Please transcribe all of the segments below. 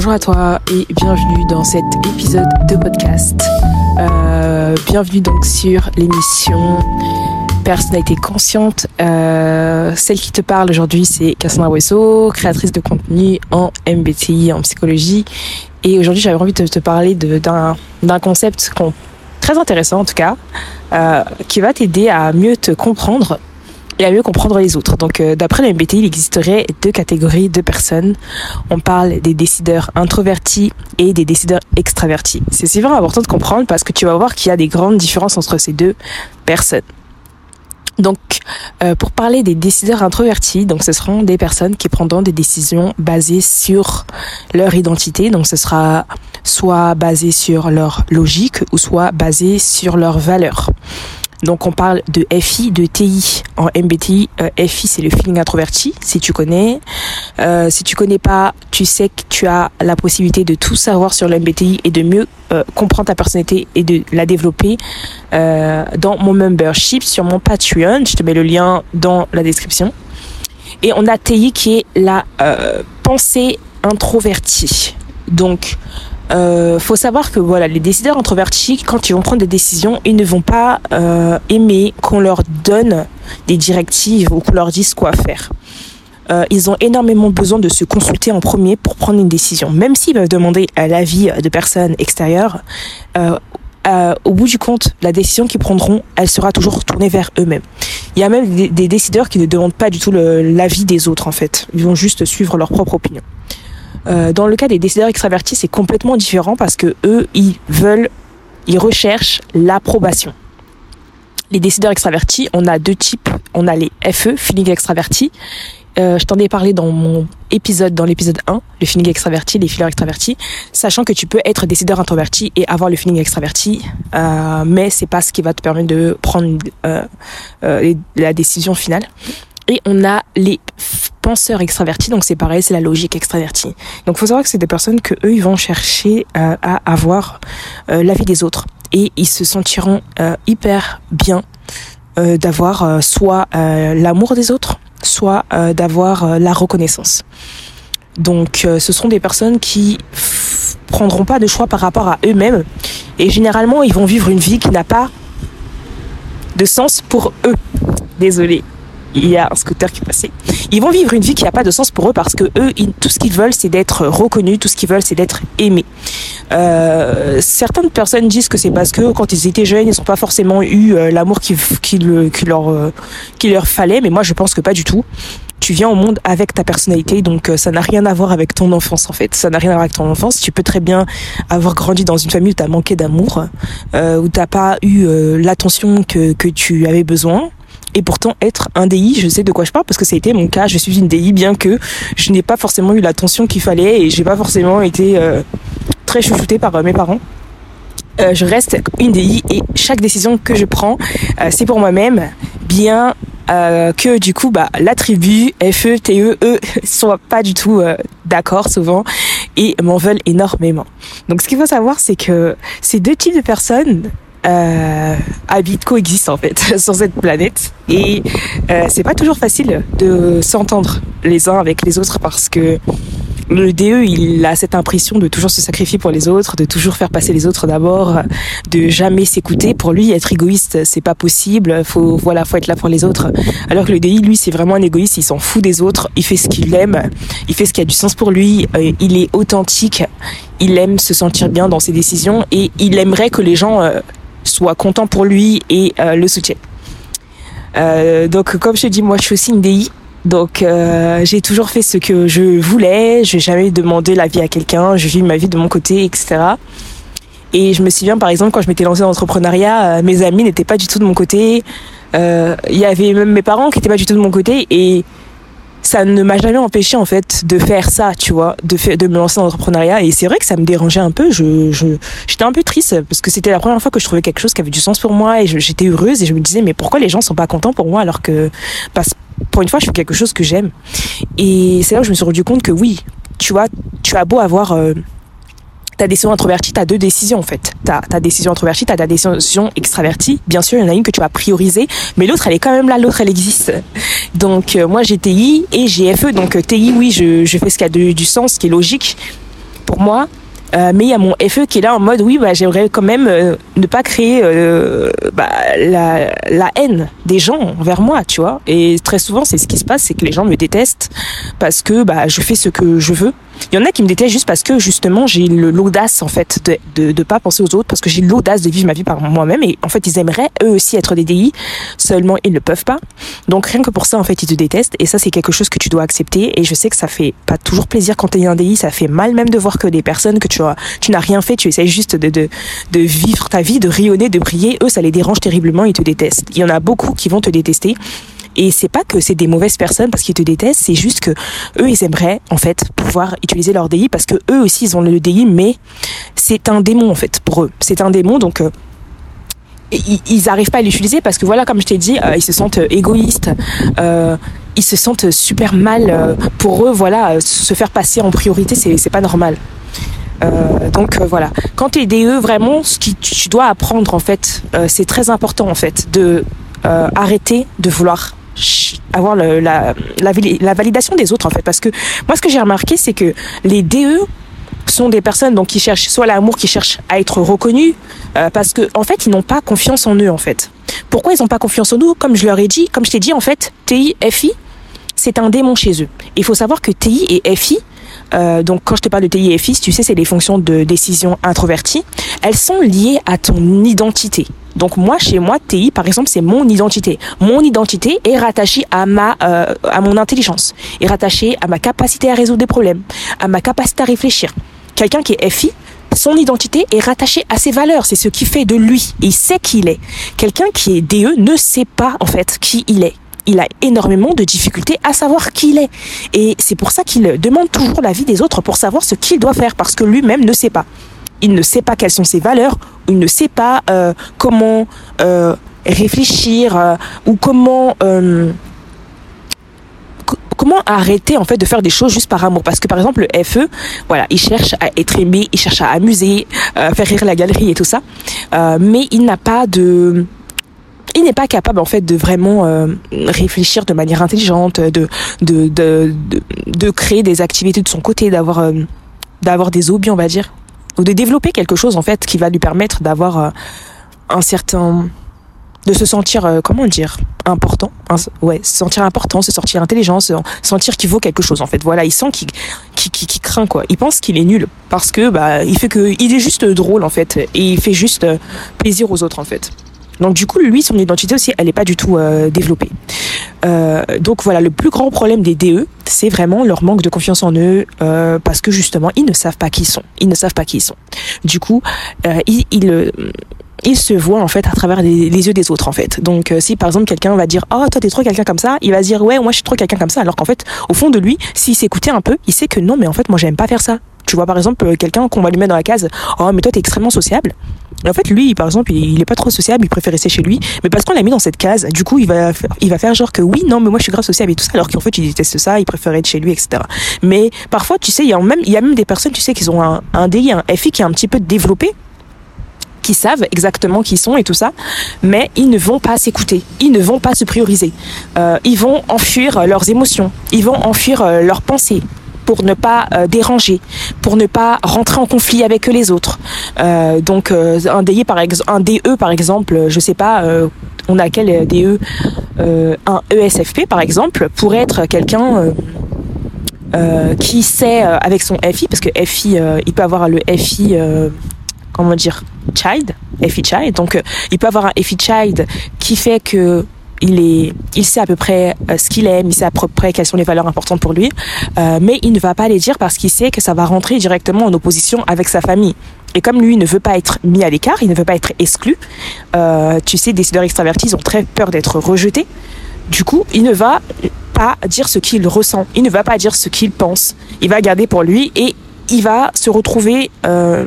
bonjour à toi et bienvenue dans cet épisode de podcast. Euh, bienvenue donc sur l'émission Personnalité consciente. Euh, celle qui te parle aujourd'hui, c'est Cassandra Wesso, créatrice de contenu en MBTI, en psychologie. Et aujourd'hui, j'avais envie de te parler d'un concept très intéressant en tout cas, euh, qui va t'aider à mieux te comprendre et à mieux comprendre les autres. Donc, euh, d'après le MBTI, il existerait deux catégories de personnes. On parle des décideurs introvertis et des décideurs extravertis. C'est super important de comprendre parce que tu vas voir qu'il y a des grandes différences entre ces deux personnes. Donc, euh, pour parler des décideurs introvertis, donc ce seront des personnes qui prendront des décisions basées sur leur identité. Donc, ce sera soit basé sur leur logique ou soit basé sur leurs valeurs. Donc on parle de FI, de TI. En MBTI, euh, FI c'est le feeling introverti, si tu connais. Euh, si tu connais pas, tu sais que tu as la possibilité de tout savoir sur le MBTI et de mieux euh, comprendre ta personnalité et de la développer euh, dans mon membership sur mon Patreon. Je te mets le lien dans la description. Et on a TI qui est la pensée introvertie. Donc euh, faut savoir que voilà, les décideurs introvertis, quand ils vont prendre des décisions, ils ne vont pas euh, aimer qu'on leur donne des directives ou qu'on leur dise quoi faire. Euh, ils ont énormément besoin de se consulter en premier pour prendre une décision. Même s'ils peuvent demander l'avis de personnes extérieures, euh, euh, au bout du compte, la décision qu'ils prendront, elle sera toujours tournée vers eux-mêmes. Il y a même des, des, décideurs qui ne demandent pas du tout l'avis des autres, en fait. Ils vont juste suivre leur propre opinion. Euh, dans le cas des décideurs extravertis, c'est complètement différent parce que eux, ils veulent, ils recherchent l'approbation. Les décideurs extravertis, on a deux types. On a les FE, feeling extraverti. Euh, je t'en ai parlé dans mon épisode, dans l'épisode 1, le feeling extraverti, les feelers extravertis, sachant que tu peux être décideur introverti et avoir le feeling extraverti, euh, mais c'est pas ce qui va te permettre de prendre euh, euh la décision finale. Et on a les penseurs extravertis, donc c'est pareil, c'est la logique extravertie. Donc faut savoir que c'est des personnes que eux ils vont chercher euh, à avoir euh, l'avis des autres et ils se sentiront euh, hyper bien euh, d'avoir soit l'amour des autres, soit d'avoir la reconnaissance. Donc ce sont des personnes qui prendront pas de choix par rapport à eux-mêmes et généralement ils vont vivre une vie qui n'a pas de sens pour eux. Désolé, il y a un scooter qui passait. Ils vont vivre une vie qui n'a pas de sens pour eux parce que eux, ils, tout ce qu'ils veulent, c'est d'être reconnus, tout ce qu'ils veulent, c'est d'être aimés. Euh, certaines personnes disent que c'est parce que quand ils étaient jeunes, ils n'ont pas forcément eu euh, l'amour qui, qui, qui, leur, euh, leur fallait, mais moi je pense que pas du tout tu viens au monde avec ta personnalité, donc euh, ça n'a rien à voir avec ton enfance en fait. Ça n'a rien à voir avec ton enfance. Tu peux très bien avoir grandi dans une famille où tu manqué d'amour, où t'as pas eu l'attention que, que tu avais besoin et pourtant être un DI, je sais de quoi je parle parce que ça a été mon cas. Je suis une DI bien que je n'ai pas forcément eu l'attention qu'il fallait et j'ai pas forcément été euh, très chouchoutée par euh, mes parents. Euh, je reste une DI et chaque décision que je prends, c'est pour moi-même, bien que du coup, bah, la tribu, FE, TE, eux, sont pas du tout d'accord souvent et m'en veulent énormément. Donc ce qu'il faut savoir, c'est que ces deux types de personnes, euh, habitent, coexistent en fait sur cette planète et euh, c'est pas toujours facile de s'entendre les uns avec les autres parce que le DE il a cette impression de toujours se sacrifier pour les autres, de toujours faire passer les autres d'abord, de jamais s'écouter. Pour lui, être égoïste, c'est pas possible. Faut voilà, faut être là pour les autres. Alors que le DI, lui, c'est vraiment un égoïste. Il s'en fout des autres. Il fait ce qu'il aime. Il fait ce qui a du sens pour lui. Euh, il est authentique. Il aime se sentir bien dans ses décisions et il aimerait que les gens euh, soit content pour lui et euh, le soutient. Euh, donc comme je te dis, moi je suis aussi une DI. Donc euh, j'ai toujours fait ce que je voulais, je n'ai jamais demandé l'avis à quelqu'un, je vis ma vie de mon côté, etc. Et je me souviens par exemple quand je m'étais lancée dans l'entrepreneuriat, mes amis n'étaient pas du tout de mon côté. Il y avait même mes parents qui n'étaient pas du tout de mon côté et ça ne m'a jamais empêché en fait de faire ça, tu vois, de faire, de me lancer dans l'entrepreneuriat. Et c'est vrai que ça me dérangeait un peu. Je, je, j'étais un peu triste parce que c'était la première fois que je trouvais quelque chose qui avait du sens pour moi et j'étais heureuse et je me disais mais pourquoi les gens sont pas contents pour moi alors que parce, pour une fois je fais quelque chose que j'aime. Et c'est là où je me suis rendu compte que oui, tu vois, tu as beau avoir euh, ta décision introvertie, tu as deux décisions en fait. Tu as ta décision introvertie, tu as ta décision extravertie. Bien sûr, il y en a une que tu vas prioriser, mais l'autre, elle est quand même là, l'autre, elle existe. Donc, euh, moi, j'ai TI et j'ai FE. Donc, euh, TI, oui, je, je fais ce qui a de, du sens, ce qui est logique. pour moi. Euh, mais il y a mon FE qui est là en mode oui bah j'aimerais quand même euh, ne pas créer euh, bah, la, la haine des gens envers moi tu vois. Et très souvent c'est ce qui se passe c'est que les gens me détestent parce que bah je fais ce que je veux. Il y en a qui me détestent juste parce que justement j'ai l'audace en fait de, de de pas penser aux autres parce que j'ai l'audace de vivre ma vie par moi-même. Et en fait ils aimeraient eux aussi être des DI seulement ils ne peuvent pas. Donc rien que pour ça en fait ils te détestent. Et ça c'est quelque chose que tu dois accepter. Et je sais que ça fait pas toujours plaisir quand tu es un DI ça fait mal même de voir que des personnes que tu tu n'as rien fait tu essayes juste de, vivre ta vie de rayonner de briller eux ça les dérange terriblement ils te détestent il y en a beaucoup qui vont te détester et c'est pas que c'est des mauvaises personnes parce qu'ils te détestent, c'est juste que eux ils aimeraient en fait pouvoir utiliser leur DI parce que eux aussi ils ont le DI, mais c'est un démon en fait pour eux. C'est un démon donc. Euh, ils n'arrivent pas à l'utiliser parce que voilà comme je t'ai dit euh, ils se sentent égoïstes euh, ils se sentent super mal pour eux voilà se faire passer en priorité c'est pas normal donc euh, voilà. Quand tu es DE vraiment ce qui tu dois apprendre en fait euh, c'est très important en fait de euh, arrêter de vouloir avoir la, validation des autres en fait. Parce que moi ce que j'ai remarqué c'est que les DE sont des personnes donc qui cherchent soit l'amour qui cherchent à être reconnus euh, parce que en fait ils n'ont pas confiance en eux en fait. Pourquoi ils n'ont pas confiance en nous? Comme je leur ai dit comme je t'ai dit en fait TI FI c'est un démon chez eux. Il faut savoir que TI et FI euh, donc quand je te parle de TI et FI tu sais c'est les fonctions de décision introvertie. Elles sont liées à ton identité. Donc moi chez moi TI par exemple c'est mon identité. Mon identité est rattachée à ma euh, à mon intelligence est rattachée à ma capacité à résoudre des problèmes à ma capacité à réfléchir. Quelqu'un qui est FI son identité est rattachée à ses valeurs. C'est ce qui fait de lui. Il sait qui il est. Quelqu'un qui est DE ne sait pas en fait qui il est il a énormément de difficultés à savoir qui il est. Et c'est pour ça qu'il demande toujours l'avis des autres pour savoir ce qu'il doit faire parce que lui-même ne sait pas. Il ne sait pas quelles sont ses valeurs il ne sait pas euh, comment euh, réfléchir euh, ou comment euh, comment arrêter en fait de faire des choses juste par amour. Parce que par exemple le FE voilà il cherche à être aimé il cherche à amuser euh, faire rire la galerie et tout ça. Euh, mais il n'a pas de il n'est pas capable en fait de vraiment euh, réfléchir de manière intelligente de de, de de créer des activités de son côté d'avoir euh, d'avoir des hobbies on va dire. Ou de développer quelque chose en fait qui va lui permettre d'avoir euh, un certain de se sentir comment dire important. Ouais se sentir important se sentir intelligent se sentir qu'il vaut quelque chose en fait. Voilà il sent qu'il qui qui, qui craint quoi. Il pense qu'il est nul parce que bah il fait que il est juste drôle en fait et il fait juste plaisir aux autres en fait donc du coup lui son identité aussi elle est pas du tout euh, développée. Euh, donc voilà le plus grand problème des DE c'est vraiment leur manque de confiance en eux euh, parce que justement ils ne savent pas qui ils sont. Ils ne savent pas qui ils sont. Du coup euh, ils, ils euh, il se voit en fait à travers les, les yeux des autres en fait. Donc euh, si par exemple quelqu'un va dire oh toi t'es trop quelqu'un comme ça il va dire ouais moi je suis trop quelqu'un comme ça alors qu'en fait au fond de lui s'il s'écoutait un peu il sait que non mais en fait moi j'aime pas faire ça. Tu vois par exemple quelqu'un qu'on va lui mettre dans la case oh mais toi t'es extrêmement sociable en fait lui par exemple il, est pas trop sociable il préfère rester chez lui. Mais parce qu'on l'a mis dans cette case du coup il va faire, il va faire genre que oui non mais moi je suis grave sociable et tout ça alors qu'en fait il déteste ça il préfère être chez lui etc mais parfois tu sais il y a même il y a même des personnes tu sais qui ont un, un DI un FI qui est un petit peu développé qui savent exactement qui sont et tout ça, mais ils ne vont pas s'écouter, ils ne vont pas se prioriser, euh, ils vont enfuir leurs émotions, ils vont enfuir euh, leurs pensées pour ne pas euh, déranger, pour ne pas rentrer en conflit avec les autres. Euh, donc euh, un DE par exemple, un DE par exemple, je sais pas, euh, on a quel DE, euh, un ESFP par exemple, pourrait être quelqu'un euh, euh, qui sait euh, avec son FI, parce que FI, euh, il peut avoir le FI. Euh, comment dire child FI child donc euh, il peut avoir un FI child qui fait que il est il sait à peu près euh, ce qu'il aime il sait à peu près quelles sont les valeurs importantes pour lui euh, mais il ne va pas les dire parce qu'il sait que ça va rentrer directement en opposition avec sa famille. Et comme lui ne veut pas être mis à l'écart il ne veut pas être exclu euh, tu sais décideurs extravertis ont très peur d'être rejetés. Du coup il ne va pas dire ce qu'il ressent. Il ne va pas dire ce qu'il pense. Il va garder pour lui et il va se retrouver euh,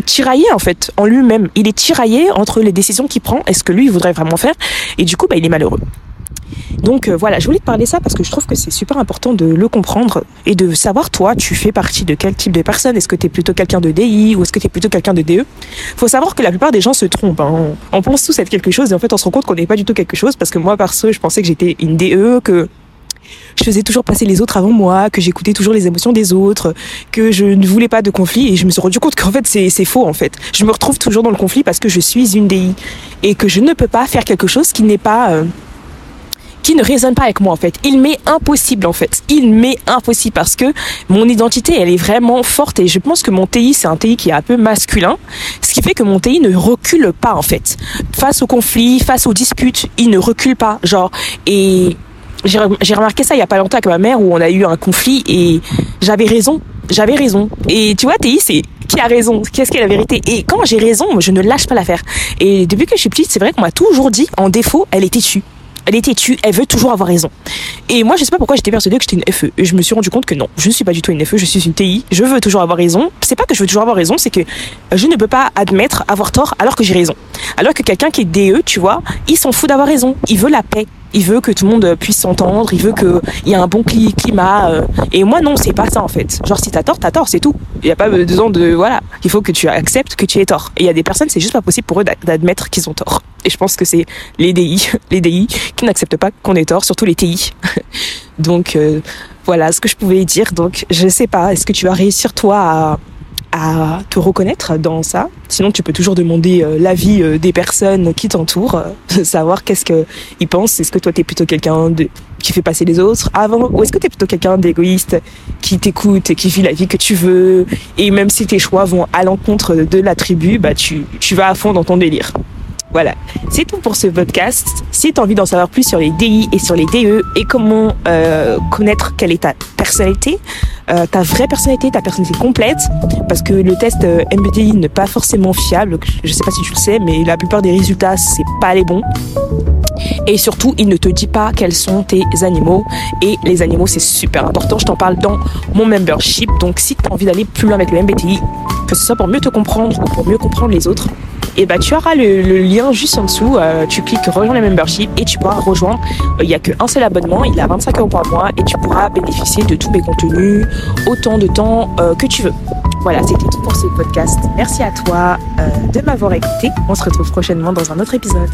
tiraillé en fait en lui-même. Il est tiraillé entre les décisions qu'il prend et ce que lui voudrait vraiment faire et du coup bah, il est malheureux. Donc euh, voilà, je voulais te parler ça parce que je trouve que c'est super important de le comprendre et de savoir toi, tu fais partie de quel type de personne? Est-ce que tu es plutôt quelqu'un de DI ou est-ce que tu es plutôt quelqu'un de DE Faut savoir que la plupart des gens se trompent. Hein. On, on pense tous être quelque chose et en fait on se rend compte qu'on n'est pas du tout quelque chose parce que moi perso, je pensais que j'étais une DE que je faisais toujours passer les autres avant moi, que j'écoutais toujours les émotions des autres, que je ne voulais pas de conflit et je me suis rendu compte qu'en fait c'est faux en fait. Je me retrouve toujours dans le conflit parce que je suis une DI et que je ne peux pas faire quelque chose qui n'est pas euh, qui ne résonne pas avec moi en fait. Il m'est impossible en fait. Il m'est impossible parce que mon identité elle est vraiment forte et je pense que mon TI c'est un TI qui est un peu masculin, ce qui fait que mon TI ne recule pas en fait. Face aux conflits, face aux disputes, il ne recule pas genre et j'ai remarqué ça il y a pas longtemps avec ma mère où on a eu un conflit et j'avais raison, j'avais raison. Et tu vois TI c'est qui a raison, qu'est-ce qui est la vérité? Et quand j'ai raison, je ne lâche pas l'affaire. Et depuis que je suis petite, c'est vrai qu'on m'a toujours dit, en défaut, elle est têtue elle est têtue, elle veut toujours avoir raison. Et moi, je sais pas pourquoi j'étais persuadée que j'étais une FE. Et je me suis rendu compte que non, je ne suis pas du tout une FE, je suis une TI. Je veux toujours avoir raison. C'est pas que je veux toujours avoir raison, c'est que je ne peux pas admettre avoir tort alors que j'ai raison. Alors que quelqu'un qui est DE, tu vois, il s'en fout d'avoir raison. Il veut la paix. Il veut que tout le monde puisse s'entendre. Il veut qu'il y ait un bon climat. Euh. Et moi, non, c'est pas ça en fait. Genre, si t'as tort, t'as tort, c'est tout. Il n'y a pas besoin de. Voilà. Il faut que tu acceptes que tu aies tort. Et il y a des personnes, c'est juste pas possible pour eux d'admettre qu'ils ont tort. Et je pense que c'est les DI, les DI qui n'acceptent pas qu'on ait tort, surtout les TI. Donc euh, voilà ce que je pouvais dire. Donc je sais pas, est-ce que tu vas réussir toi à, à te reconnaître dans ça Sinon tu peux toujours demander euh, l'avis euh, des personnes qui t'entourent, savoir qu'est-ce qu'ils pensent. Est-ce que toi tu es plutôt quelqu'un de qui fait passer les autres avant? Ou est-ce que tu es plutôt quelqu'un d'égoïste qui t'écoute et qui vit la vie que tu veux? Et même si tes choix vont à l'encontre de la tribu, bah tu, tu vas à fond dans ton délire. Voilà, c'est tout pour ce podcast. Si tu as envie d'en savoir plus sur les DI et sur les DE et comment euh, connaître quelle est ta personnalité, euh, ta vraie personnalité, ta personnalité complète, parce que le test euh, MBTI n'est pas forcément fiable, je sais pas si tu le sais, mais la plupart des résultats, c'est pas les bons. Et surtout, il ne te dit pas quels sont tes animaux. Et les animaux, c'est super important. Je t'en parle dans mon membership. Donc, si tu as envie d'aller plus loin avec le MBTI, que ce soit pour mieux te comprendre ou pour mieux comprendre les autres, et bah tu auras le, lien juste en dessous. Euh, tu cliques rejoindre le membership et tu pourras rejoindre. Il n'y a qu'un seul abonnement, il a 25 euros par mois et tu pourras bénéficier de tous mes contenus autant de temps euh, que tu veux. Voilà, c'était tout pour ce podcast. Merci à toi euh, de m'avoir écouté. On se retrouve prochainement dans un autre épisode.